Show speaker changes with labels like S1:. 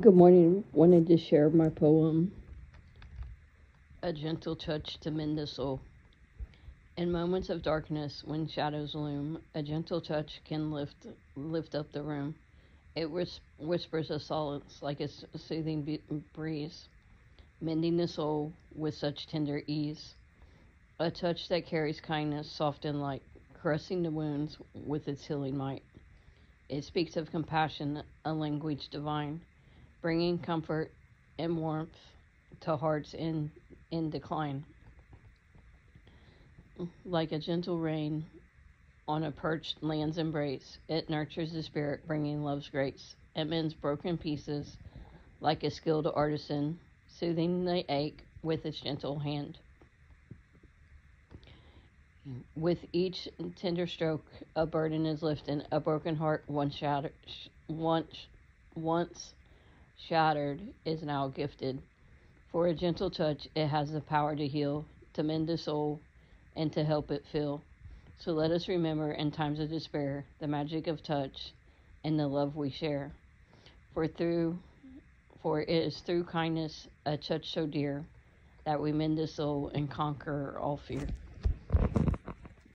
S1: Good morning. Wanted to share my poem, A Gentle Touch to Mend the Soul. In moments of darkness, when shadows loom, a gentle touch can lift lift up the room. It whis- whispers a solace like a soothing breeze, mending the soul with such tender ease. A touch that carries kindness, soft and light, caressing the wounds with its healing might. It speaks of compassion, a language divine, bringing comfort and warmth to hearts in, in decline. Like a gentle rain on a perched land's embrace, it nurtures the spirit, bringing love's grace. It mends broken pieces like a skilled artisan, soothing the ache with its gentle hand. With each tender stroke, a burden is lifted, a broken heart once shattered, once, once shattered is now gifted. For a gentle touch, it has the power to heal, to mend the soul, and to help it feel. So let us remember in times of despair the magic of touch and the love we share. For through for it is through kindness, a touch so dear, that we mend the soul and conquer all fear.